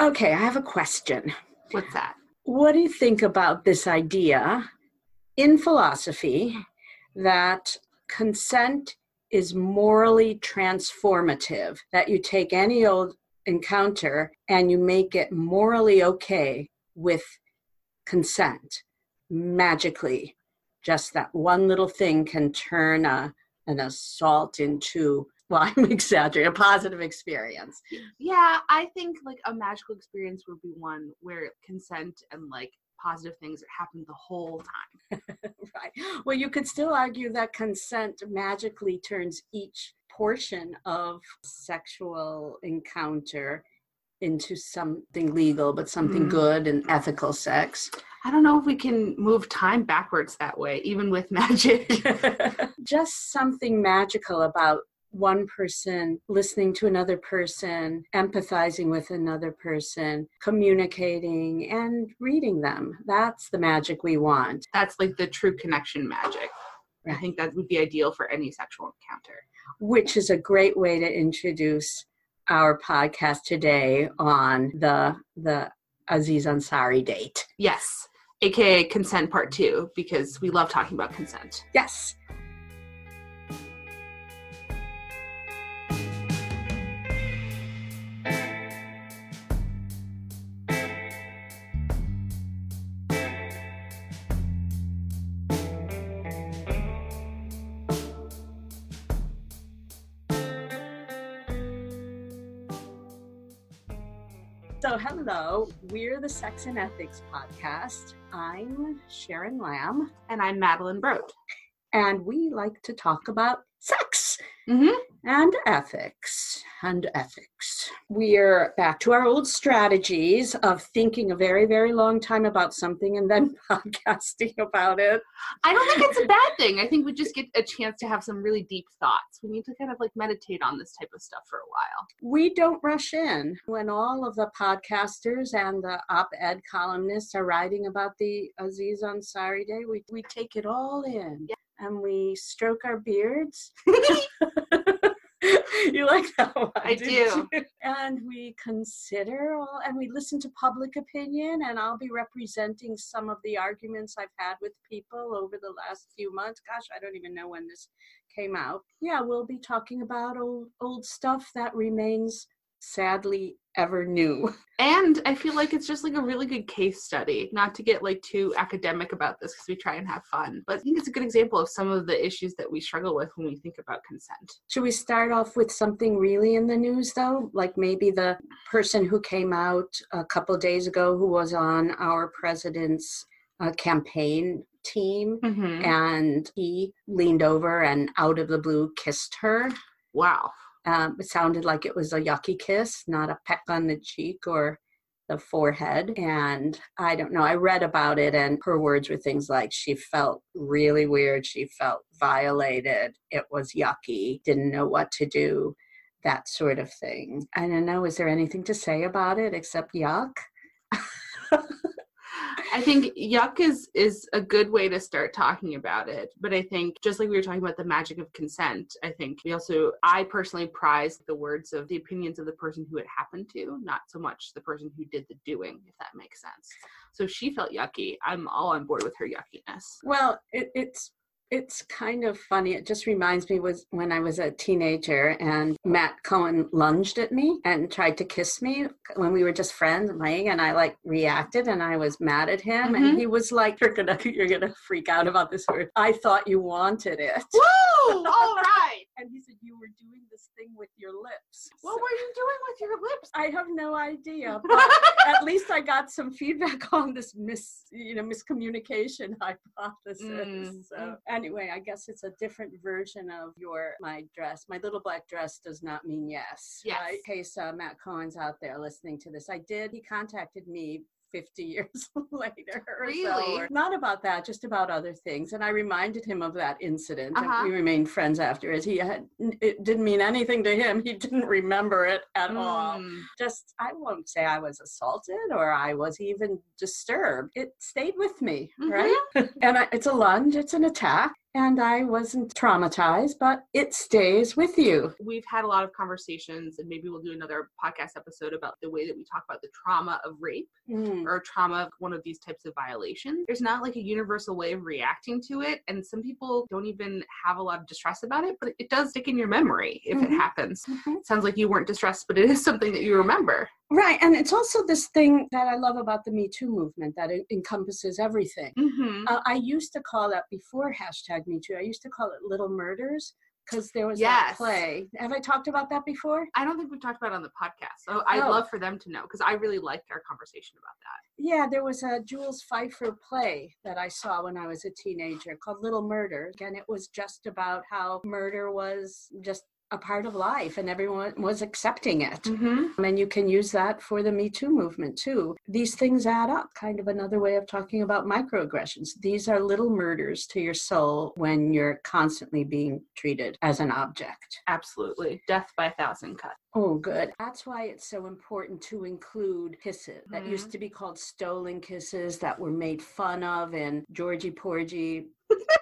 Okay, I have a question. What's that? What do you think about this idea in philosophy that consent is morally transformative? That you take any old encounter and you make it morally okay with consent magically. Just that one little thing can turn a, an assault into well, I'm exaggerating, a positive experience. Yeah, I think like a magical experience would be one where consent and like positive things happen the whole time. right. Well, you could still argue that consent magically turns each portion of sexual encounter into something legal, but something Mhm. good and ethical sex. I don't know if we can move time backwards that way, even with magic. Just something magical about one person listening to another person, empathizing with another person, communicating, and reading them. That's the magic we want. That's like the true connection magic. I think that would be ideal for any sexual encounter. which is a great way to introduce our podcast today on the the Aziz Ansari date. Yes, aka consent part two, because we love talking about consent. Yes. Hello, we're the Sex and Ethics Podcast. I'm Sharon Lamb, And I'm Madeline Brodt. and we like to talk about sex Mm-hmm. and ethics and ethics. We're back to our old strategies of thinking a very, very long time about something and then podcasting about it. I don't think it's a bad thing. I think we just get a chance to have some really deep thoughts. We need to kind of like meditate on this type of stuff for a while. We don't rush in when all of the podcasters and the op ed columnists are writing about the Aziz Ansari Day. We, we take it all in Yeah. and we stroke our beards. you like that one? I do. you? And we consider all, and we listen to public opinion. And I'll be representing some of the arguments I've had with people over the last few months. Gosh, I don't even know when this came out. Yeah, we'll be talking about old old stuff that remains sadly ever knew. And I feel like it's just like a really good case study, not to get like too academic about this because we try and have fun, but I think it's a good example of some of the issues that we struggle with when we think about consent. Should we start off with something really in the news though? Like maybe the person who came out a couple days ago who was on our president's uh, campaign team Mm-hmm. and he leaned over and out of the blue kissed her. Wow. Um, it sounded like it was a yucky kiss, not a peck on the cheek or the forehead. And I don't know, I read about it, and her words were things like she felt really weird, she felt violated, it was yucky, didn't know what to do, that sort of thing. I don't know, is there anything to say about it except yuck? I think yuck is is a good way to start talking about it. But I think just like we were talking about the magic of consent, I think we also I personally prize the words of the opinions of the person who it happened to, not so much the person who did the doing, if that makes sense. So if she felt yucky, I'm all on board with her yuckiness. Well, it, it's it's kind of funny. It just reminds me was when I was a teenager and Matt Cohen lunged at me and tried to kiss me when we were just friends playing, and I like reacted and I was mad at him, Mhm. and he was like, "You're gonna you're gonna freak out about this word." I thought you wanted it, Woo! All right. and he said you were doing this thing with your lips. What were you doing with your lips? I have no idea, but at least I got some feedback on this mis, you know, miscommunication hypothesis. Mm, So mm. Anyway, I guess it's a different version of your my dress. My little black dress does not mean yes. Yes. Right? In case uh, Matt Cohen's out there listening to this, I did. He contacted me. 50 years later or so. Really? or- Not about that, just about other things. And I reminded him of that incident. Uh-huh. we remained friends after it. He had, it didn't mean anything to him. He didn't remember it at all Mm. just I won't say I was assaulted or I was even disturbed. It stayed with me, Mhm. right? and I, it's a lunge, it's an attack. And I wasn't traumatized, but it stays with you. We've had a lot of conversations, and maybe we'll do another podcast episode about the way that we talk about the trauma of rape Mm. or trauma of one of these types of violations. There's not like a universal way of reacting to it, and some people don't even have a lot of distress about it, but it does stick in your memory if it Mhm. happens. Mhm. It sounds like you weren't distressed, but it is something that you remember. Right. And it's also this thing that I love about the Me Too movement that it encompasses everything. Mm-hmm. Uh, I used to call that before hashtag Me Too, I used to call it Little Murders because there was that play. Have I talked about that before? I don't think we've talked about it on the podcast, so I'd Oh. love for them to know because I really liked our conversation about that. Yeah, there was a Jules Feiffer play that I saw when I was a teenager called Little Murder. And it was just about how murder was just a part of life and everyone was accepting it. Mm-hmm. And you can use that for the Me Too movement too. These things add up, kind of another way of talking about microaggressions. These are little murders to your soul when you're constantly being treated as an object. Absolutely. Death by a thousand cuts. Oh, good. That's why it's so important to include kisses that Mhm. used to be called stolen kisses that were made fun of in Georgie Porgy.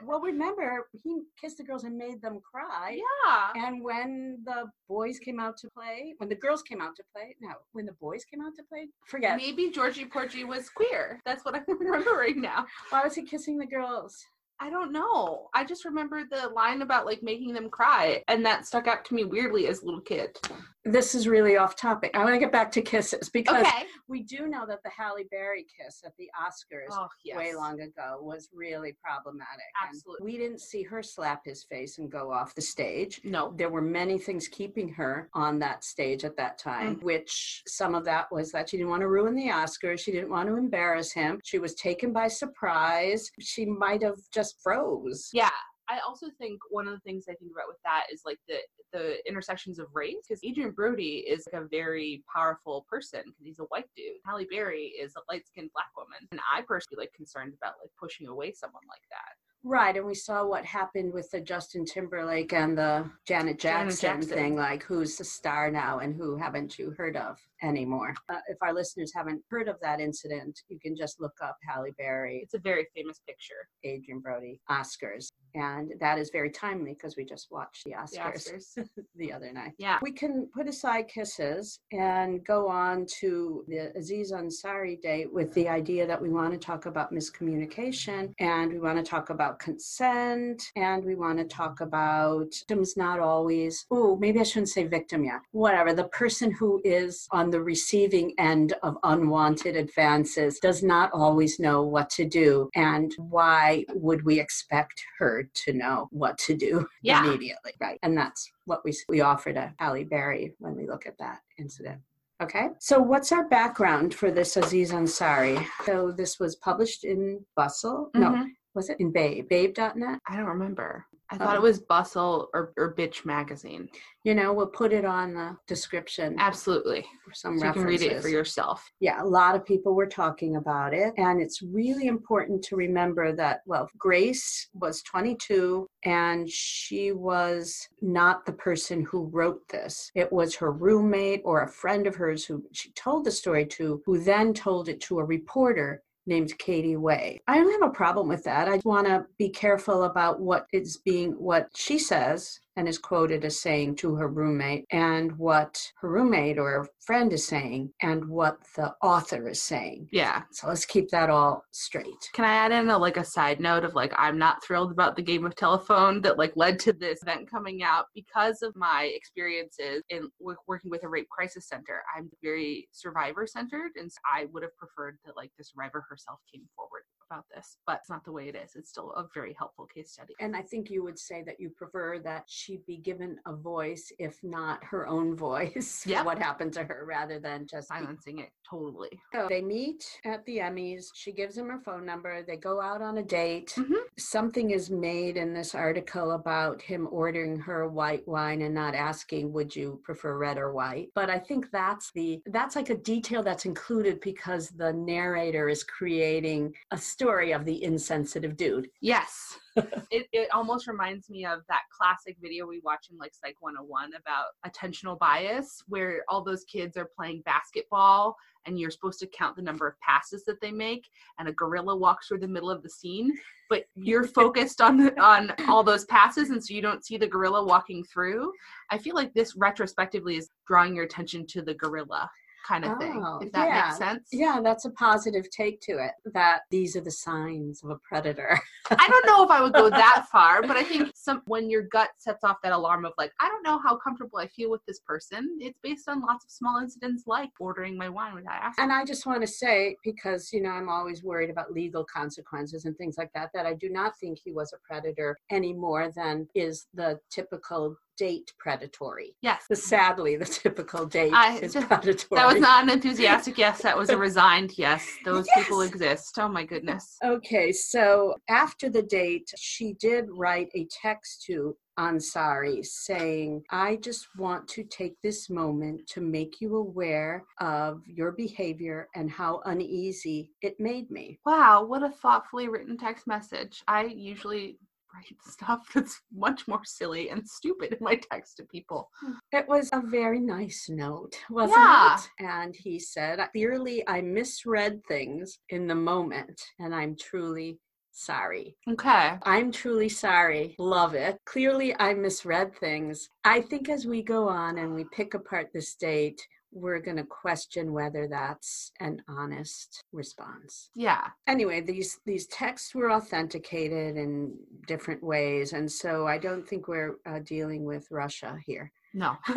Well, remember, he kissed the girls and made them cry. Yeah. And when the boys came out to play, when the girls came out to play, no, when the boys came out to play, forget. Maybe Georgie Porgy was queer. That's what I'm remembering now. Why was he kissing the girls? I don't know. I just remember the line about like making them cry, and that stuck out to me weirdly as a little kid. This is really off topic. I want to get back to kisses because Okay. we do know that the Halle Berry kiss at the Oscars Oh yes. way long ago was really problematic. And Absolutely. we didn't see her slap his face and go off the stage. No. There were many things keeping her on that stage at that time, Mm. which some of that was that she didn't want to ruin the Oscars. She didn't want to embarrass him. She was taken by surprise. She might have just froze. Yeah. I also think one of the things I think about with that is like the the intersections of race because Adrien Brody is like a very powerful person because he's a white dude. Halle Berry is a light skinned black woman, and I personally like concerned about like pushing away someone like that. Right, and we saw what happened with the Justin Timberlake and the Janet Janet Jackson, Jackson. thing, like who's the star now and who haven't you heard of anymore. Uh, if our listeners haven't heard of that incident, you can just look up Halle Berry, It's a very famous picture. Adrien Brody, Oscars. And that is very timely because we just watched the The Oscars Oscars. the other night. Yeah. We can put aside kisses and go on to the Aziz Ansari date with the idea that we want to talk about miscommunication and we want to talk about consent and we want to talk about victims not always, oh, maybe I shouldn't say victim yet. Whatever, the person who is on the receiving end of unwanted advances does not always know what to do. And why would we expect her to know what to do? Yeah. immediately. Right. And that's what we we offer to Halle Berry when we look at that incident. Okay. So what's our background for this Aziz Ansari? So this was published in Bustle. No, Mhm. was it in Babe? Babe.net? I don't remember. I thought Oh. it uh-huh. was Bustle or, or Bitch magazine. You know, we'll put it on the description Absolutely. for some So you can read it for yourself. yeah, a lot of people were talking about it. And it's really important to remember that, well, Grace was 22 and she was not the person who wrote this. It was her roommate or a friend of hers who she told the story to, who then told it to a reporter named Katie Way. I don't have a problem with that. I want to be careful about what is being, what she says and is quoted as saying to her roommate, and what her roommate or friend is saying, and what the author is saying. Yeah. So let's keep that all straight. Can I add in a like a side note of like I'm not thrilled about the game of telephone that like led to this event coming out because of my experiences in w- working with a rape crisis center. I'm very survivor centered, and so I would have preferred that like the survivor herself came forward about this, but it's not the way it is. It's still a very helpful case study. And I think you would say that you prefer that she be given a voice, if not her own voice, for Yep. what happened to her, rather than just be Silencing it totally. So they meet at the Emmys. She gives him her phone number. They go out on a date. Mhm. Something is made in this article about him ordering her white wine and not asking, "Would you prefer red or white?" But I think that's the that's like a detail that's included because the narrator is creating a story of the insensitive dude. Yes. it, it almost reminds me of that classic video we watch in like Psych 101 about attentional bias, where all those kids are playing basketball and you're supposed to count the number of passes that they make, and a gorilla walks through the middle of the scene, but you're focused on on all those passes, and so you don't see the gorilla walking through. I feel like this retrospectively is drawing your attention to the gorilla kind of thing, Oh, if that yeah. makes sense. Yeah, that's a positive take to it. That these are the signs of a predator. I don't know if I would go that far, but I think some when your gut sets off that alarm of like, I don't know how comfortable I feel with this person. It's based on lots of small incidents like ordering my wine without asking. And I just want to say, because, you know, I'm always worried about legal consequences and things like that, that I do not think he was a predator any more than is the typical date predatory. Yes. The sadly, the typical date I- is predatory. That was not an enthusiastic yes, that was a resigned yes. Those people exist. Oh my goodness. Okay, so after the date, she did write a text to Ansari saying, I just want to take this moment to make you aware of your behavior and how uneasy it made me. Wow, what a thoughtfully written text message. I usually write stuff that's much more silly and stupid in my text to people. Hmm. It was a very nice note, wasn't Yeah. it? And he said, Clearly, I misread things in the moment, and I'm truly sorry. Okay. I'm truly sorry. Love it. Clearly, I misread things. I think as we go on and we pick apart this date, we're going to question whether that's an honest response. Yeah. Anyway, these these texts were authenticated in different ways, and so I don't think we're uh, dealing with Russia here. No.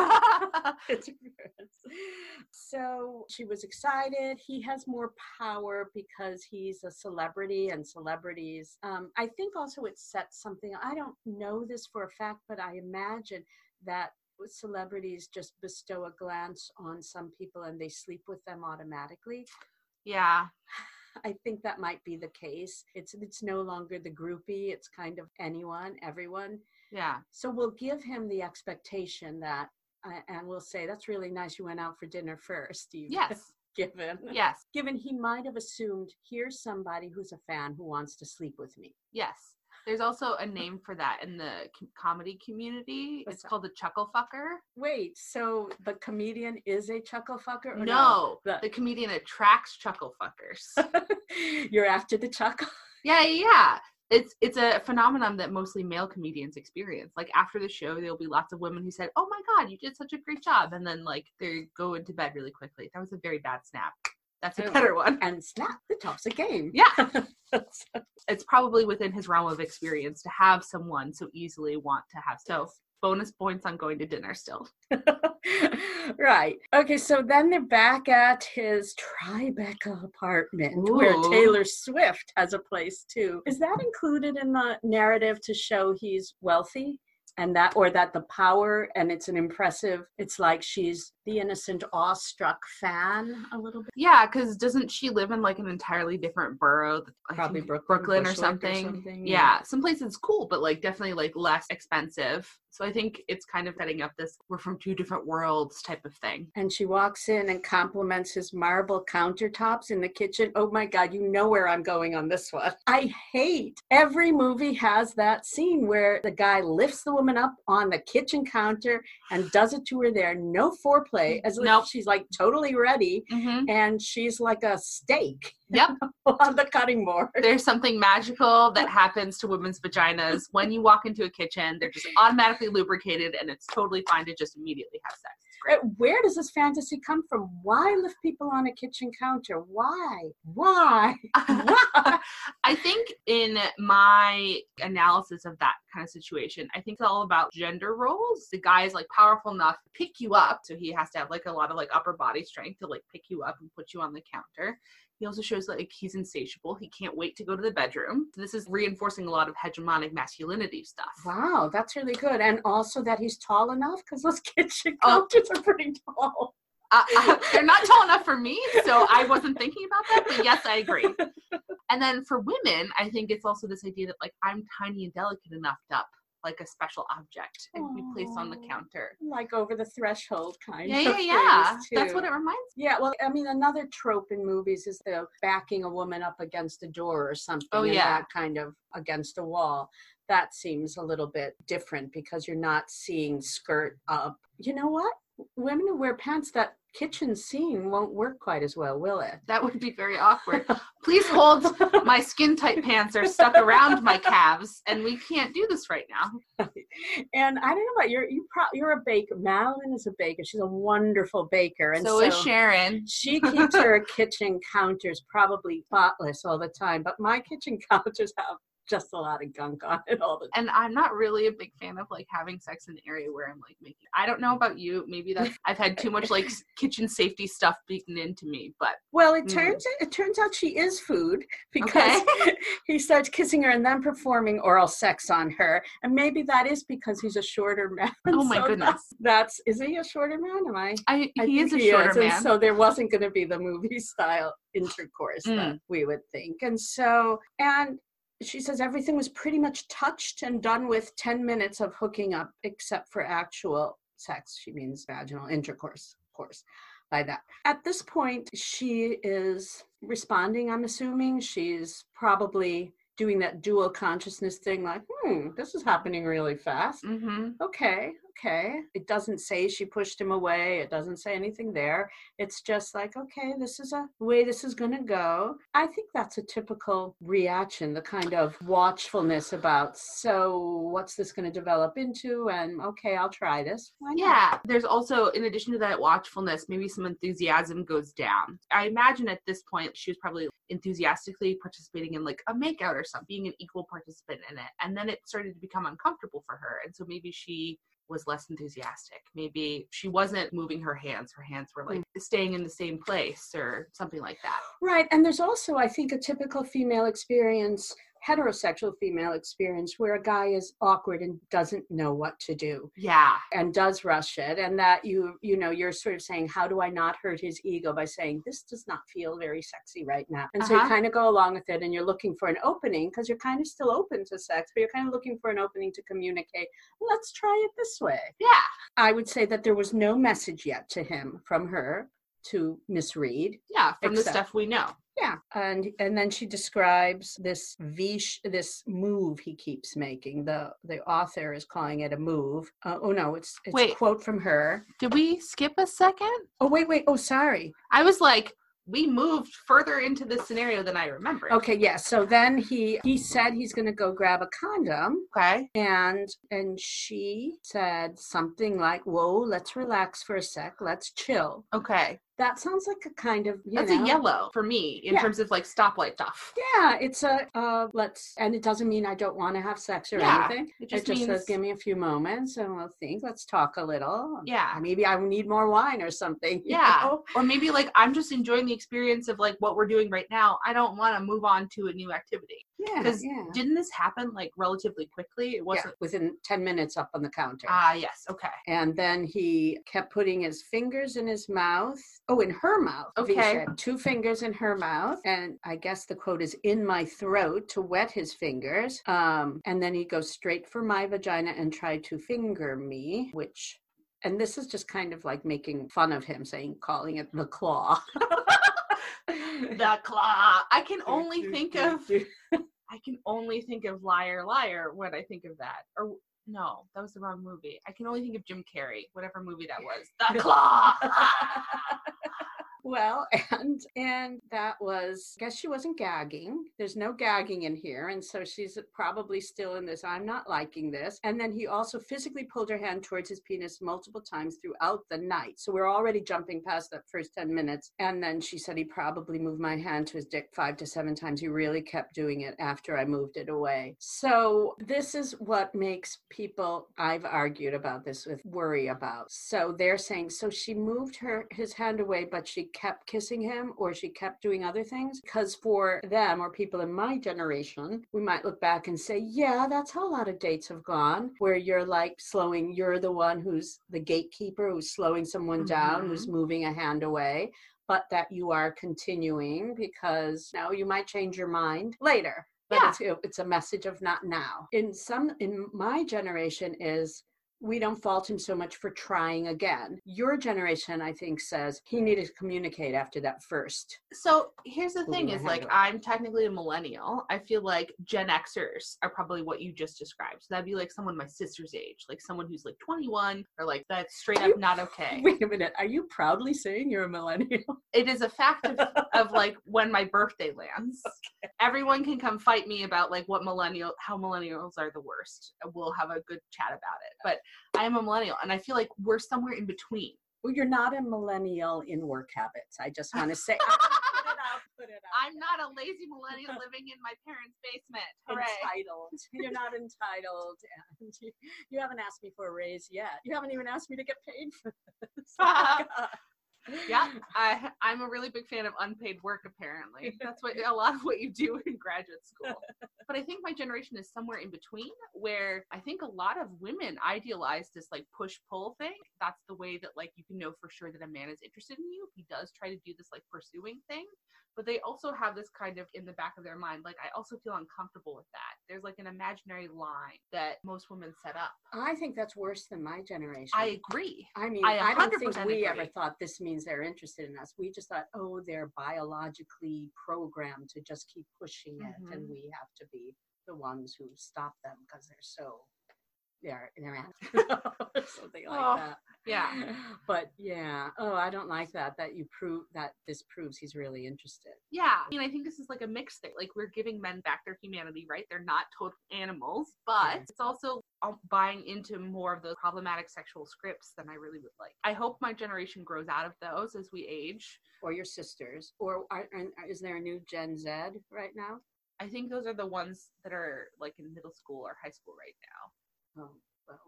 So she was excited. He has more power because he's a celebrity, and celebrities. Um, I think also it sets something. I don't know this for a fact, but I imagine that celebrities just bestow a glance on some people and they sleep with them automatically. yeah. I think that might be the case. It's it's no longer the groupie. It's kind of anyone, everyone. Yeah. So we'll give him the expectation that, uh, and we'll say, that's really nice. You went out for dinner first, Steve. Yes. Given. Yes. Given he might have assumed, here's somebody who's a fan who wants to sleep with me. Yes. There's also a name for that in the com- comedy community. What's it's that? called the chuckle fucker. Wait, so the comedian is a chuckle fucker? Or No, The- the comedian attracts chuckle fuckers. You're after the chuckle? yeah, yeah, yeah. It's it's a phenomenon that mostly male comedians experience. Like after the show, there'll be lots of women who said, "Oh my god, you did such a great job," and then like they go into bed really quickly. That was a very bad snap. That's a Oh. better one. And snap, the top's a game. Yeah, it's probably within his realm of experience to have someone so easily want to have. So bonus points on going to dinner still. right. Okay, so then they're back at his Tribeca apartment where Taylor Swift has a place too. Is that included in the narrative to show he's wealthy? And that, or that the power, and it's an impressive, it's like she's the innocent, awestruck fan a little bit. Yeah, because doesn't she live in like an entirely different borough? Probably Brooklyn, Brooklyn or Bushwick or something. something, Yeah. yeah. some places cool, but like definitely like less expensive. So I think it's kind of setting up this we're from two different worlds type of thing. And she walks in and compliments his marble countertops in the kitchen. Oh my God, you know where I'm going on this one. I hate every movie has that scene where the guy lifts the woman up on the kitchen counter and does it to her there. No foreplay, as if Nope. she's like totally ready Mm-hmm. and she's like a steak Yep. on the cutting board. There's something magical that happens to women's vaginas when you walk into a kitchen. They're just automatically lubricated, and it's totally fine to just immediately have sex. Where does this fantasy come from? Why lift people on a kitchen counter? Why? Why? Why? I think in my analysis of that kind of situation, I think it's all about gender roles. The guy is like powerful enough to pick you up, so he has to have like a lot of like upper body strength to like pick you up and put you on the counter. He also shows like he's insatiable. He can't wait to go to the bedroom. So this is reinforcing a lot of hegemonic masculinity stuff. Wow, that's really good. And also that he's tall enough because those kitchen Oh. are pretty tall. Uh, uh, they're not tall enough for me, so I wasn't thinking about that. But yes, I agree. And then for women, I think it's also this idea that like I'm tiny and delicate enough up like a special object and be placed on the counter. like over the threshold kind Yeah, of yeah, yeah. That's what it reminds me. Yeah, well, I mean, another trope in movies is the backing a woman up against a door or something. Oh, yeah. that kind of against a wall. That seems a little bit different because you're not seeing skirt up. You know what? Women who wear pants, that kitchen scene won't work quite as well, will it? That would be very awkward. Please hold. My skin tight pants are stuck around my calves, and we can't do this right now. and I don't know about you're you pro- you're a baker. Madeline is a baker. She's a wonderful baker, and so, so, is Sharon. She keeps her kitchen counters probably spotless all the time, but my kitchen counters have just a lot of gunk on it all the time. And I'm not really a big fan of like having sex in an area where I'm like making. I don't know about you. Maybe that's I've had too much like kitchen safety stuff beaten into me. But Well, it Mm. turns it turns out she is food because he starts kissing her and then performing oral sex on her, and maybe that is because he's a shorter man. Oh my So goodness. That's is he a shorter man? Am I? I, I he is think a shorter and man. so there wasn't going to be the movie style intercourse Mm. that we would think. And so, and she says everything was pretty much touched and done with 10 minutes of hooking up, except for actual sex. She means vaginal intercourse, of course, by that. At this point, she is responding, I'm assuming. She's probably doing that dual consciousness thing like, hmm, this is happening really fast hmm okay, okay. It doesn't say she pushed him away. It doesn't say anything there. It's just like, okay, this is a way this is going to go. I think that's a typical reaction, the kind of watchfulness about, so what's this going to develop into? And okay, I'll try this. Yeah. There's also, in addition to that watchfulness, maybe some enthusiasm goes down. I imagine at this point she was probably enthusiastically participating in like a makeout or something, being an equal participant in it. And then it started to become uncomfortable for her. And so maybe she was less enthusiastic. Maybe she wasn't moving her hands. Her hands were like mm. staying in the same place or something like that. Right. And there's also, I think, a typical female experience, heterosexual female experience, where a guy is awkward and doesn't know what to do. Yeah. and does rush it and that you you know you're sort of saying how do i not hurt his ego by saying this does not feel very sexy right now and so you Uh-huh. kind of go along with it and you're looking for an opening because you're kind of still open to sex but you're kind of looking for an opening to communicate let's try it this way Yeah. i would say that there was no message yet to him from her to misread Yeah. From the stuff we know. Yeah and and then she describes this vish this move he keeps making the the author is calling it a move uh, oh no it's it's a Wait. quote from her Did we skip a second? Oh wait, wait. Oh, sorry. I was like, we moved further into this scenario than I remember. Okay, yes. So then he he said he's going to go grab a condom, Okay. and and she said something like, "Whoa, let's relax for a sec. Let's chill." Okay. That sounds like a kind of you That's know, a yellow for me in Yeah. terms of like stoplight stuff. Yeah, it's a uh, let's, and it doesn't mean I don't want to have sex or Yeah, anything. It It just, just means says, "Give me a few moments, and we'll think. Let's talk a little. Yeah. maybe I need more wine or something. yeah. know? Or maybe like I'm just enjoying the experience of like what we're doing right now. I don't want to move on to a new activity. Yeah, Because yeah. didn't this happen like relatively quickly? It wasn't within ten minutes up on the counter. Ah yes, okay. And then he kept putting his fingers in his mouth. Oh, in her mouth. Okay. Two fingers in her mouth. And I guess the quote is in my throat to wet his fingers. Um, and then he goes straight for my vagina and tried to finger me, which and this is just kind of like making fun of him, saying calling it the claw. The claw. I can only think of I can only think of liar liar when I think of that. Or no, that was the wrong movie. I can only think of Jim Carrey, whatever movie that was. The claw. well and and that was I guess she wasn't gagging. There's no gagging in here and so she's probably still in this i'm not liking this. And then he also physically pulled her hand towards his penis multiple times throughout the night. So we're already jumping past that first 10 minutes and then she said he probably moved my hand to his dick five to seven times. He really kept doing it after i moved it away. So this is what makes people i've argued about this with worry about. So they're saying so she moved her his hand away but she kept kissing him or she kept doing other things because for them or people in my generation we might look back and say yeah that's how a lot of dates have gone where you're like slowing you're the one who's the gatekeeper who's slowing someone down who's mm-hmm. moving a hand away but that you are continuing because now you might change your mind later but Yeah. it's, it's a message of not now. In some, in my generation, is we don't fault him so much for trying again. Your generation, I think, says he needed to communicate after that first. So here's the thing: is like I'm technically a millennial. I feel like Gen Xers are probably what you just described. So that'd be like someone my sister's age, like someone who's like 21 or like that's straight up not okay. Wait a minute, are you proudly saying you're a millennial? It is a fact of, of like when my birthday lands. Everyone can come fight me about like what millennial, how millennials are the worst. We'll have a good chat about it. But I am a millennial, and I feel like we're somewhere in between. Well, you're not a millennial in work habits. I just want to say. put it out. Put it out. I'm not a lazy millennial living in my parent's basement. Hooray! entitled. You're not entitled, and you, you haven't asked me for a raise yet. You haven't even asked me to get paid for this. Oh God. Yeah, I I'm a really big fan of unpaid work. Apparently, that's what a lot of what you do in graduate school. But I think my generation is somewhere in between, where I think a lot of women idealize this like push pull thing. That's the way that like you can know for sure that a man is interested in you if he does try to do this like pursuing thing. But they also have this kind of in the back of their mind, like I also feel uncomfortable with that. There's like an imaginary line that most women set up. I think that's worse than my generation. I agree. I mean, I I, don't think we agree. ever thought this means they're interested in us. We just thought, oh, they're biologically programmed to just keep pushing it, and Mhm. we have to be the ones who stop them because they're so they're they're something like Oh, that. yeah. But yeah, oh, I don't like that. That you prove that this proves he's really interested. Yeah, I mean, I think this is like a mixed thing. Like we're giving men back their humanity, right? They're not total animals, but Yeah. it's also buying into more of those problematic sexual scripts than I really would like. I hope my generation grows out of those as we age. Or your sisters, or are, are, is there a new Gen Z right now? I think those are the ones that are like in middle school or high school right now. Oh, well,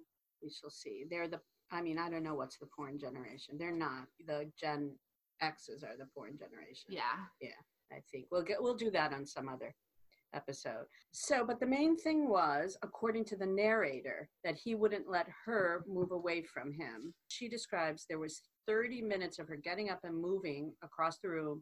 we shall see. They're the, I mean, I don't know what's the porn generation. They're not. The Gen X's are the porn generation. Yeah. Yeah. I think we'll get, we'll do that on some other episode. So, but the main thing was, according to the narrator, that he wouldn't let her move away from him. She describes there was 30 minutes of her getting up and moving across the room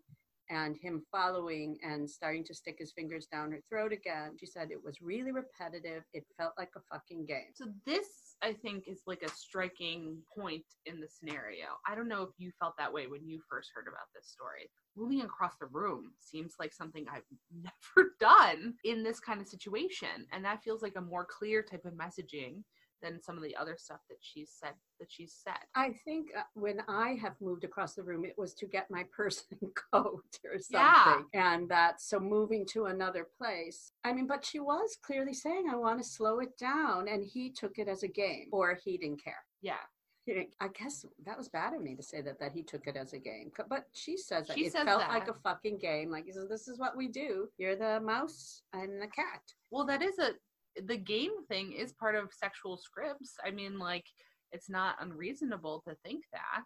and him following and starting to stick his fingers down her throat again. She said it was really repetitive. It felt like a fucking game. So this, I think, is like a striking point in the scenario. I don't know if you felt that way when you first heard about this story. Moving across the room seems like something I've never done in this kind of situation, and that feels like a more clear type of messaging than some of the other stuff that she's said that she's said. I think uh, when I have moved across the room, it was to get my purse and coat or something. Yeah. And that, so moving to another place. I mean, but she was clearly saying, I want to slow it down. And he took it as a game, or he didn't care. Yeah, I guess that was bad of me to say that, that he took it as a game. But she says that She it says felt like a fucking game. Like, he says, this is what we do. You're the mouse and the cat. well, that is a the game thing is part of sexual scripts. I mean, like it's not unreasonable to think that.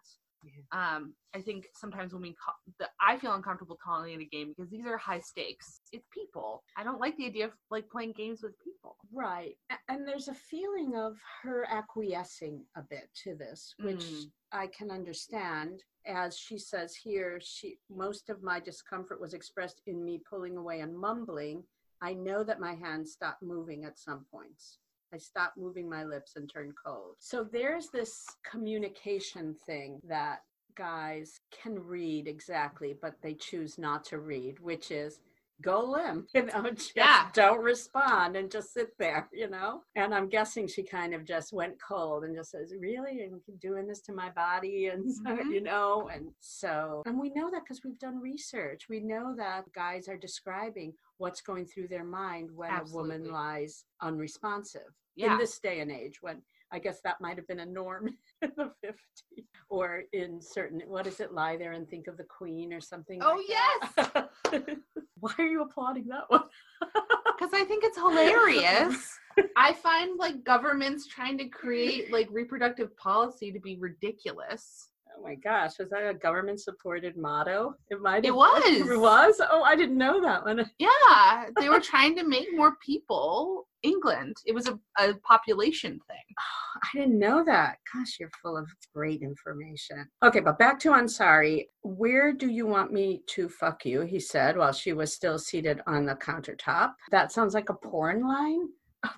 um i think sometimes when we call the, i feel uncomfortable calling it a game because these are high stakes it's people i don't like the idea of like playing games with people Right. And there's a feeling of her acquiescing a bit to this, which Mm. I can understand. As she says here, she most of my discomfort was expressed in me pulling away and mumbling. I know that my hands stop moving at some points. I stop moving my lips and turn cold. So there's this communication thing that guys can read exactly, but they choose not to read, which is go limp, you know, just Yeah. don't respond and just sit there, you know? And I'm guessing she kind of just went cold and just says, Really? You're doing this to my body? And, Mhm. you know, and so, and we know that because we've done research. We know that guys are describing what's going through their mind when a woman lies unresponsive yeah in this day and age when I guess that might have been a norm in the 50s or in certain, what is it, lie there and think of the queen or something? Oh, like that. Why are you applauding that one? because i think it's hilarious i find like governments trying to create like reproductive policy to be ridiculous Oh my gosh, was that a government supported motto? It might It was. It was? Oh, I didn't know that one. Yeah, they were trying to make more people England. It was a, a population thing. I didn't know that. Gosh, you're full of great information. Okay, but back to Ansari. Where do you want me to fuck you? He said while she was still seated on the countertop. That sounds like a porn line.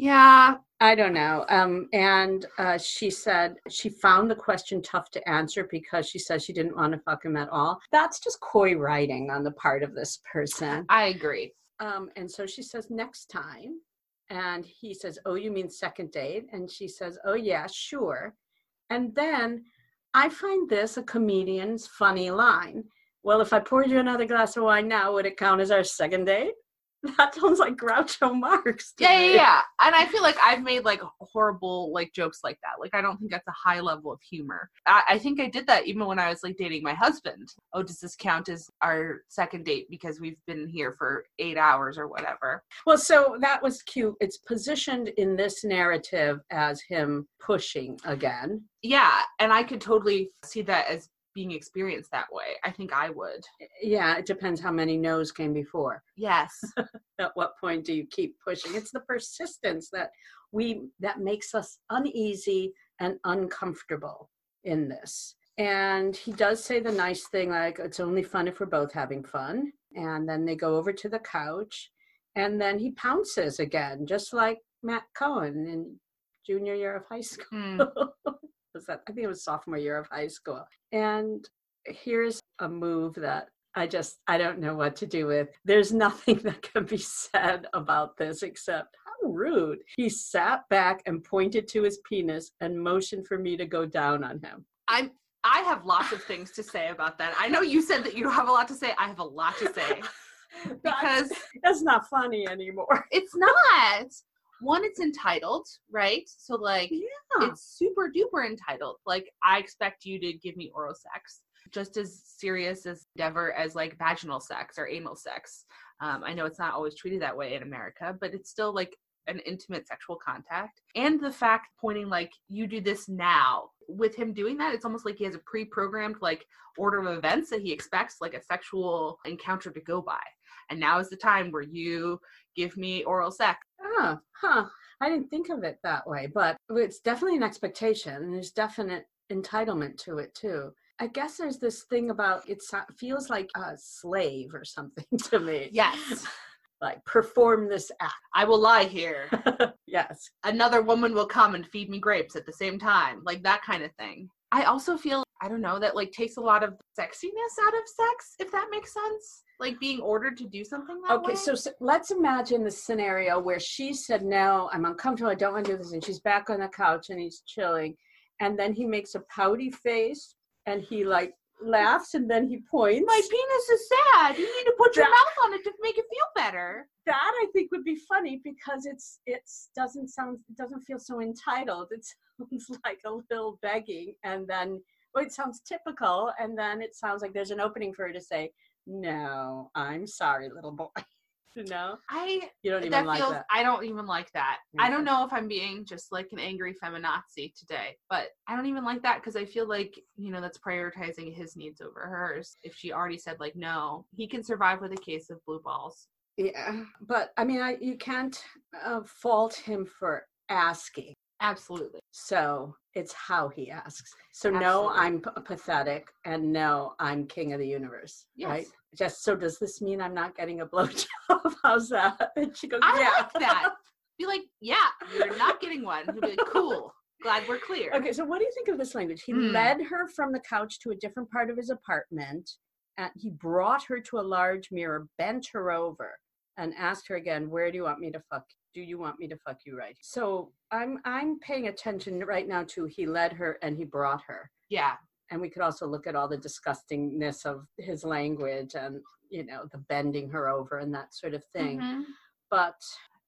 Yeah, I don't know. Um, and uh, she said she found the question tough to answer because she said she didn't want to fuck him at all. That's just coy writing on the part of this person. I agree. Um, and so she says, next time. And he says, Oh, you mean second date? And she says, Oh, yeah, sure. And then I find this a comedian's funny line. Well, if I poured you another glass of wine now, would it count as our second date? That sounds like Groucho Marx. Yeah, yeah, yeah. And I feel like I've made like horrible like jokes like that. Like I don't think that's a high level of humor. I, I think I did that even when I was like dating my husband. Oh, does this count as our second date because we've been here for eight hours or whatever? Well, so that was cute. It's positioned in this narrative as him pushing again. Yeah, and I could totally see that as being experienced that way. I think I would. Yeah, it depends how many no's came before. Yes. At what point do you keep pushing? It's the persistence that we that makes us uneasy and uncomfortable in this. And he does say the nice thing like it's only fun if we're both having fun. And then they go over to the couch and then he pounces again, just like Matt Cohen in junior year of high school. Hmm. was that I think it was sophomore year of high school. And here's a move that I just I don't know what to do with. There's nothing that can be said about this except how rude. He sat back and pointed to his penis and motioned for me to go down on him. I'm I have lots of things to say about that. I know you said that you don't have a lot to say. I have a lot to say because That's not funny anymore. it's not. One, it's entitled, right? So like Yeah. it's super duper entitled. Like I expect you to give me oral sex, just as serious as endeavor as like vaginal sex or anal sex. Um, I know it's not always treated that way in America, but it's still like an intimate sexual contact. And the fact pointing like you do this now. With him doing that, it's almost like he has a pre-programmed like order of events that he expects like a sexual encounter to go by. And now is the time where you give me oral sex. Ah, huh. I didn't think of it that way, but it's definitely an expectation and there's definite entitlement to it too. I guess there's this thing about it feels like a slave or something to me. Yes, Like perform this act. I will lie here. yes. another woman will come and feed me grapes at the same time like that kind of thing i also feel i don't know that like takes a lot of sexiness out of sex if that makes sense like being ordered to do something like that Okay, so, s let's imagine the scenario where she said, No, I'm uncomfortable. I don't want to do this. And she's back on the couch and he's chilling. And then he makes a pouty face and he like laughs and then he points. my penis is sad you need to put your That- mouth on it to make it feel better that I think would be funny because it's it's doesn't sound it doesn't feel so entitled. It sounds like a little begging, and then well, it sounds typical, and then it sounds like there's an opening for her to say, "No, I'm sorry, little boy." no, i you don't even that like feels that. i don't even like that i don't know if i'm being just like an angry feminazi today but i don't even like that because i feel like you know that's prioritizing his needs over hers if she already said like no he can survive with a case of blue balls Yeah, but I mean, I you can't uh, fault him for asking. Absolutely So it's how he asks. So no, I'm p- pathetic, and no, I'm king of the universe. Right? Yes. Just so does this mean I'm not getting a blowjob? How's that? And she goes, I yeah. like that. Be like, yeah, you're not getting one. He'll be like, cool. Glad we're clear. Okay, so what do you think of this language? He Hmm. led her from the couch to a different part of his apartment, and he brought her to a large mirror, bent her over, and asked her again, "Where do you want me to fuck? Do you want me to fuck you right?" So I'm I'm paying attention right now to he led her and he brought her, Yeah. and we could also look at all the disgustingness of his language and you know the bending her over and that sort of thing. Mhm. But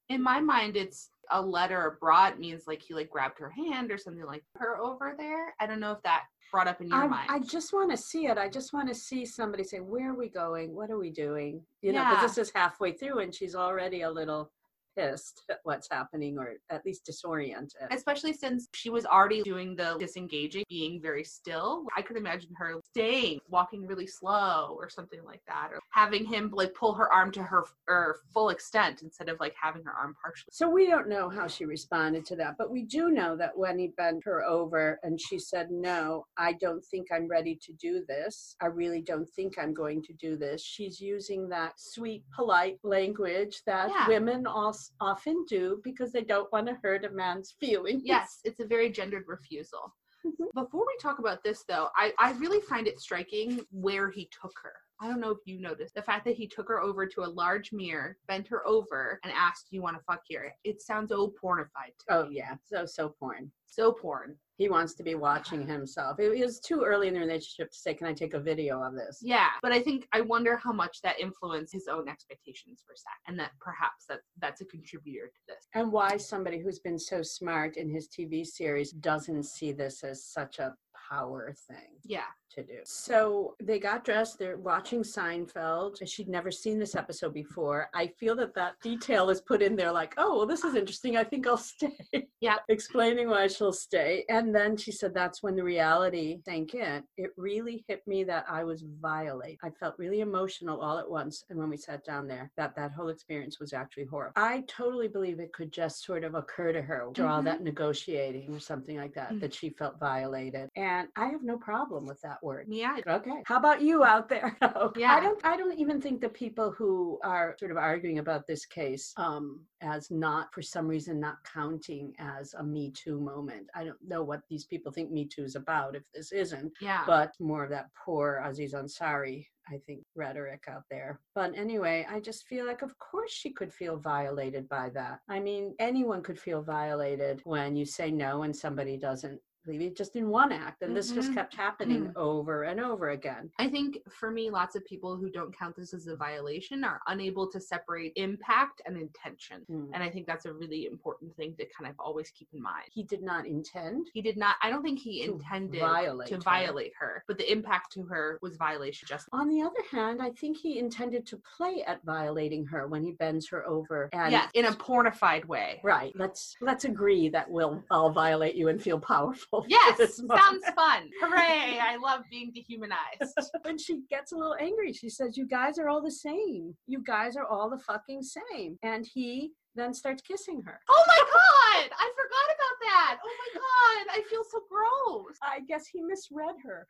In my mind, it's a letter brought means like he like grabbed her hand or something like her over there. I don't know if that brought up in your I, mind. I just want to see it. I just want to see somebody say, "Where are we going? What are we doing?" You know, because this is halfway through, and she's already a little pissed at what's happening or at least disoriented. especially since she was already doing the disengaging, being very still. I could imagine her staying, walking really slow or something like that, or having him like pull her arm to her her full extent instead of like having her arm partially. So we don't know how she responded to that, but we do know that when he bent her over and she said, No, I don't think I'm ready to do this. I really don't think I'm going to do this. She's using that sweet, polite language that Yeah. women als- often do because they don't want to hurt a man's feelings. Yes, it's a very gendered refusal. Mhm. Before we talk about this, though, I, I really find it striking where he took her. I don't know if you noticed the fact that he took her over to a large mirror, bent her over, and asked, "Do you want to fuck here?" It sounds so pornified. To Oh, me. yeah. So, so porn. so porn. He wants to be watching himself. It was too early in the relationship to say, Can I take a video of this? Yeah, but I think I wonder how much that influenced his own expectations for sex, and that perhaps that that's a contributor to this. And why somebody who's been so smart in his TV series doesn't see this as such a power thing. Yeah, to do. So they got dressed. They're watching Seinfeld. She'd never seen this episode before. I feel that that detail is put in there like, oh, well, this is interesting. I think I'll stay. Yeah. Explaining why she'll stay. And then she said that's when the reality sank in. It really hit me that I was violated. I felt really emotional all at once. And when we sat down there, that that whole experience was actually horrible. I totally believe it could just sort of occur to her through all Mhm. that negotiating or something like that, Mhm. that she felt violated. And I have no problem with that word. yeah, Okay. How about you out there? Yeah. I don't I don't even think the people who are sort of arguing about this case um as not for some reason not counting as a Me Too moment. I don't know what these people think Me Too is about if this isn't, yeah. but more of that poor Aziz Ansari I think rhetoric out there. But anyway, I just feel like of course she could feel violated by that. I mean, anyone could feel violated when you say no and somebody doesn't it just in one act and this just Mhm. kept happening over and over again. I think for me, lots of people who don't count this as a violation are unable to separate impact and intention. Mm. And I think that's a really important thing to kind of always keep in mind. He did not intend. He did not, I don't think he To intended violate to violate her, but the impact to her was violation just. On the other hand, I think he intended to play at violating her when he bends her over and yeah, in a pornified way. right. Let's let's agree that we'll I'll violate you and feel powerful. Yes, sounds fun. Hooray! I love being dehumanized. when she gets a little angry, she says, You guys are all the same. You guys are all the fucking same. And he then starts kissing her. Oh my god! I forgot about that. Oh my god! I feel so gross. I guess he misread her.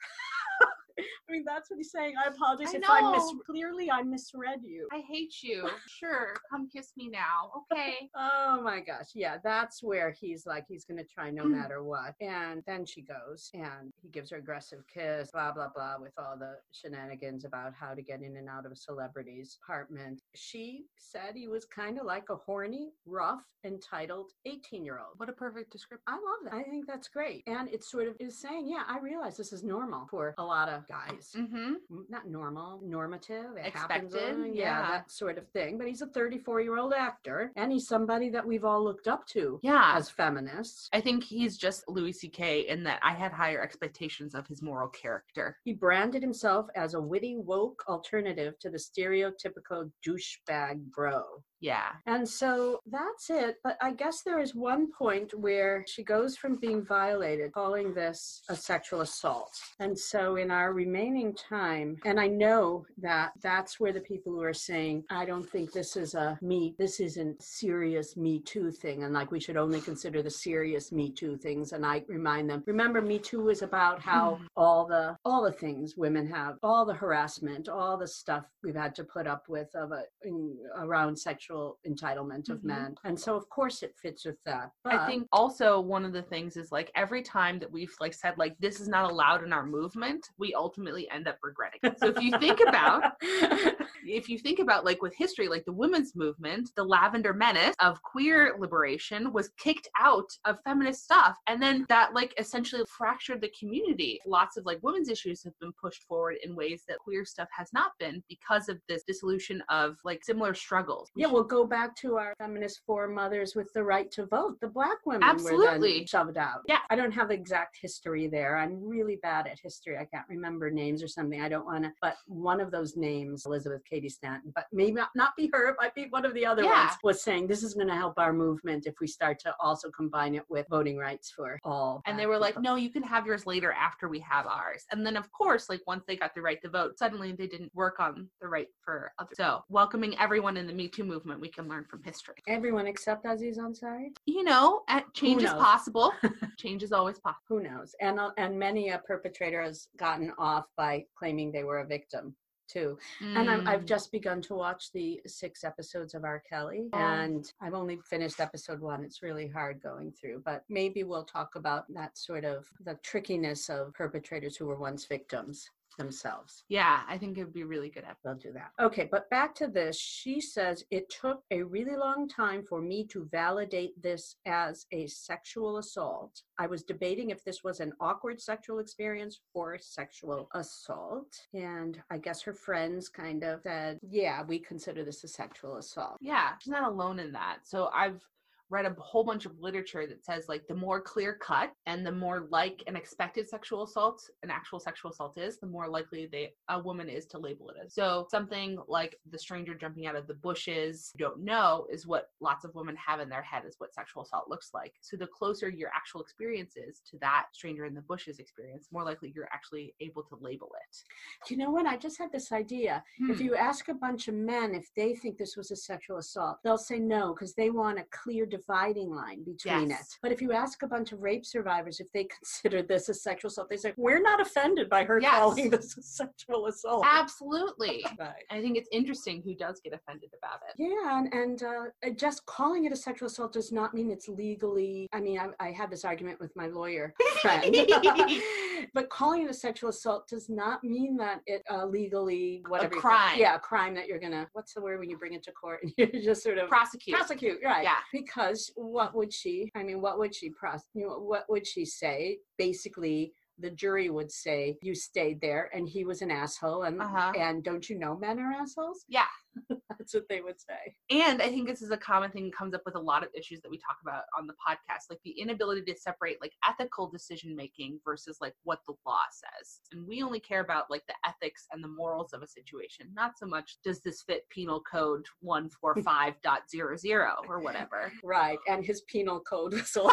I mean, that's what he's saying. I apologize I if I mis- clearly I misread you. I hate you. Sure, come kiss me now. Okay. Oh my gosh. Yeah, that's where he's like, he's going to try no matter what. And then she goes and he gives her aggressive kiss, blah, blah, blah, with all the shenanigans about how to get in and out of a celebrity's apartment. She said he was kind of like a horny, rough, entitled 18 year old. What a perfect description. I love that. I think that's great. And it sort of is saying, yeah, I realize this is normal for a lot of guys. Mm-hmm. Not normal, normative. It Expected, uh, yeah, yeah. that sort of thing. But he's a 34 year old actor, and he's somebody that we've all looked up to Yeah. as feminists. I think he's just Louis C.K. in that I had higher expectations of his moral character. He branded himself as a witty, woke alternative to the stereotypical douchebag bro. Yeah. And so that's it. But I guess there is one point where she goes from being violated, calling this a sexual assault. And so in our remaining time, and I know that that's where the people who are saying, I don't think this is a me, this isn't serious Me Too thing. And like we should only consider the serious Me Too things. And I remind them, remember Me Too is about how Mhm. all the all the things women have, all the harassment, all the stuff we've had to put up with of a in, around sexual entitlement of Mhm. men. And so of course it fits with that. But I think also one of the things is like every time that we've like said like this is not allowed in our movement, we ultimately end up regretting it. So if you think about if you think about like with history, like the women's movement, the Lavender Menace of queer liberation was kicked out of feminist stuff. And then that like essentially fractured the community. Lots of like women's issues have been pushed forward in ways that queer stuff has not been because of this dissolution of like similar struggles. We yeah, should- we'll go back to our feminist foremothers with the right to vote. The black women were Absolutely. then shoved out. Yeah. I don't have the exact history there. I'm really bad at history. I can't remember names or something. I don't want to. But one of those names, Elizabeth Cady Stanton, but maybe not, not be her. It might be one of the other Yeah. ones. Was saying this is going to help our movement if we start to also combine it with voting rights for all. and they were like, no, you can have yours later after we have ours. And then, of course, like once they got the right to vote, suddenly they didn't work on the right for others. So, welcoming everyone in the Me Too movement, we can learn from history. everyone except Aziz Ansari. You know, at change is possible. change is always possible. Who knows? And uh, and many a perpetrator has gotten off by claiming they were a victim too. And I'm, I've Mm. just begun to watch the six episodes of R. Kelly, Oh. and I've only finished episode one. It's really hard going through, but maybe we'll talk about that sort of the trickiness of perpetrators who were once victims themselves. yeah, I think it would be really good. Episode. We'll do that. Okay, but back to this. She says it took a really long time for me to validate this as a sexual assault. I was debating if this was an awkward sexual experience or sexual assault. And I guess her friends kind of said, yeah, we consider this a sexual assault. Yeah, she's not alone in that. So I've read a whole bunch of literature that says like the more clear cut and the more like an expected sexual assault an actual sexual assault is the more likely they a woman is to label it as so something like the stranger jumping out of the bushes you don't know is what lots of women have in their head is what sexual assault looks like so the closer your actual experience is to that stranger in the bushes experience more likely you're actually able to label it You know what? I just had this idea. If Hmm. you ask a bunch of men if they think this was a sexual assault, they'll say no because they want a clear dividing line between Yes. it. But if you ask a bunch of rape survivors if they consider this a sexual assault, they say, We're not offended by her Yes. calling this a sexual assault. absolutely Right. i think it's interesting who does get offended about it Yeah, and, and uh, just calling it a sexual assault does not mean it's legally. I mean, I, I had this argument with my lawyer friend, but calling it a sexual assault does not mean that it uh, legally whatever it. crime. Yeah, a crime that you're gonna. What's the word when you bring it to court and you just sort of prosecute prosecute? Right. Yeah. Because what would she? I mean, what would she pros? You know, what would she say? Basically. The jury would say you stayed there and he was an asshole and Uh-huh. and don't you know men are assholes? Yeah. That's what they would say. And I think this is a common thing that comes up with a lot of issues that we talk about on the podcast, like the inability to separate like ethical decision making versus like what the law says. And we only care about like the ethics and the morals of a situation, not so much does this fit penal code 145.00 or whatever. Right, and his penal code was all.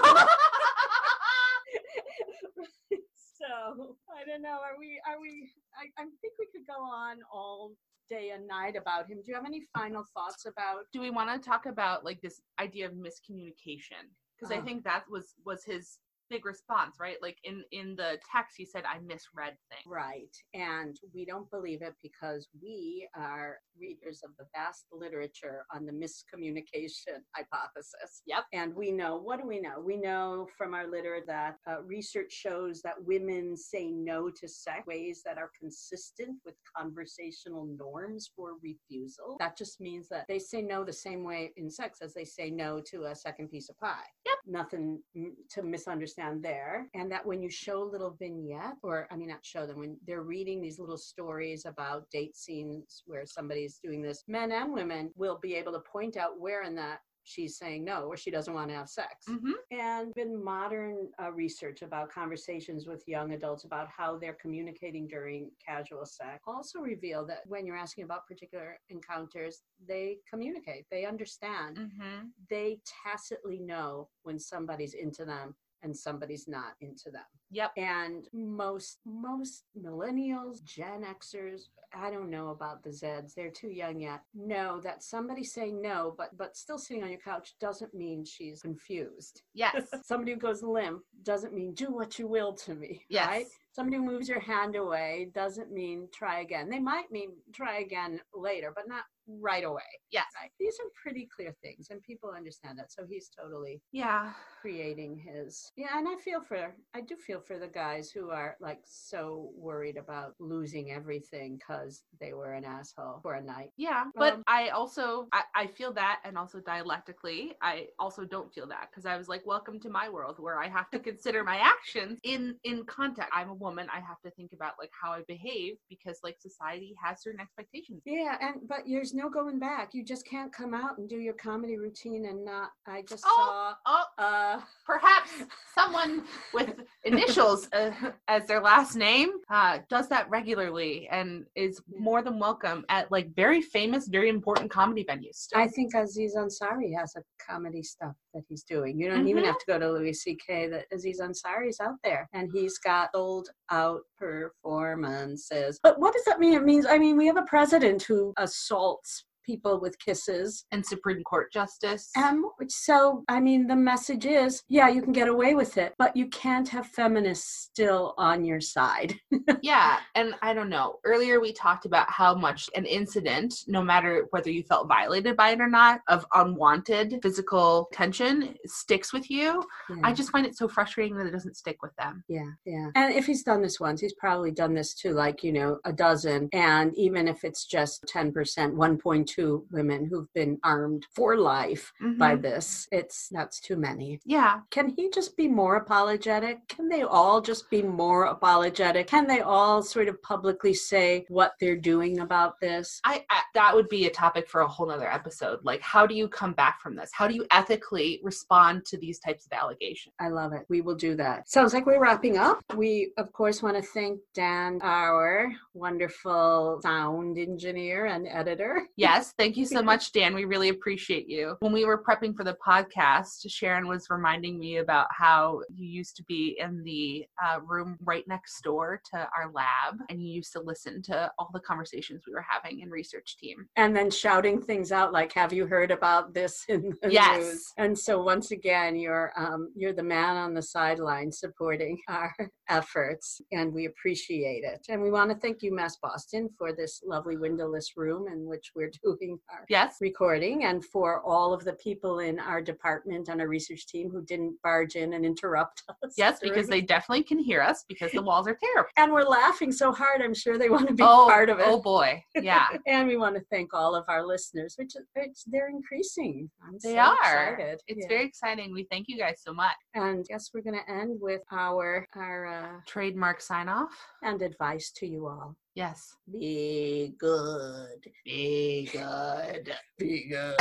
so I don't know. Are we? Are we? I, I think we could go on all day and night about him. Do you have any final thoughts about? Do we want to talk about like this idea of miscommunication? Because I Oh. think that was was his big response, right? Like in in the text he said I misread things. Right, and we don't believe it because we are readers of the vast literature on the miscommunication hypothesis. Yep. And we know, what do we know? We know from our literature that uh, research shows that women say no to sex ways that are consistent with conversational norms for refusal. That just means that they say no the same way in sex as they say no to a second piece of pie. Yep. Nothing mm, to misunderstand there. And that when you show little vignette, or I mean, not show them, when they're reading these little stories about date scenes where somebody's doing this, men and women will be able to point out where in that she's saying no or she doesn't want to have sex. Mm-hmm. And been modern uh, research about conversations with young adults about how they're communicating during casual sex also reveal that when you're asking about particular encounters, they communicate, they understand, Mm-hmm. they tacitly know when somebody's into them and somebody's not into them. Yep. And most most millennials, Gen Xers, I don't know about the Zeds, they're too young yet. Know that somebody saying no, but but still sitting on your couch doesn't mean she's confused. Yes. somebody who goes limp doesn't mean do what you will to me. Yes. Right? Somebody who moves your hand away doesn't mean try again. They might mean try again later, but not right away. Yes. Right? These are pretty clear things, and people understand that. So he's totally Yeah. creating his yeah and i feel for i do feel for the guys who are like so worried about losing everything because they were an asshole for a night Yeah, but Um, I also I, I feel that, and also dialectically, I also don't feel that because I was like, welcome to my world where I have to consider my actions in in context. I'm a woman. I have to think about like how I behave because like society has certain expectations. yeah and but there's no going back. You just can't come out and do your comedy routine and not. I just Oh, oh. Uh, perhaps someone with initials uh, as their last name uh, does that regularly and is more than welcome at like very famous, very important comedy venues. still. I think Aziz Ansari has a comedy stuff that he's doing. You don't even Mhm. have to go to Louis C.K. That Aziz Ansari's out there, and he's got sold out performances. But what does that mean? It means I mean we have a president who assaults people with kisses. and Supreme Court Justice. Um, so I mean the message is, yeah, you can get away with it, but you can't have feminists still on your side. yeah, and I don't know. Earlier we talked about how much an incident, no matter whether you felt violated by it or not, of unwanted physical tension sticks with you. I just find it so frustrating that it doesn't stick with them. Yeah, yeah. And if he's done this once, he's probably done this to like, you know, a dozen. And even if it's just 10%, 1.2 women who've been armed for life by Mhm. this, it's that's too many. Yeah, Can he just be more apologetic? Can they all just be more apologetic? Can they all sort of publicly say what they're doing about this? I, I that would be a topic for a whole nother episode. Like, how do you come back from this? How do you ethically respond to these types of allegations? I love it. We will do that. Sounds like we're wrapping up. We, of course, want to thank Dan, our wonderful sound engineer and editor. Yes, thank you so much, Dan. We really appreciate you. When we were prepping for the podcast, Sharon was reminding me about how you used to be in the uh, room right next door to our lab, and you used to listen to all the conversations we were having in research team. and then shouting things out like have you heard about this in the Yes. news and so once again you're um, you're the man on the sideline supporting our efforts and we appreciate it and we want to thank UMass Boston for this lovely windowless room in which we're doing our Yes, recording and for all of the people in our department and our research team who didn't barge in and interrupt us yes, because they definitely can hear us because the walls are terrible. and we're laughing so hard i'm sure they want to be oh, part of it oh boy, yeah. and we want to thank all of our listeners, which is which they're increasing. I'm They so are. excited. It's Yeah. very exciting. We thank you guys so much. and yes, we're going to end with our our uh, Trademark sign off. and advice to you all: Yes. be good, Be good. be good.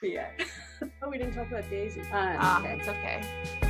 yeah. Oh, we didn't talk about Daisy. Uh, Ah, okay. it's okay.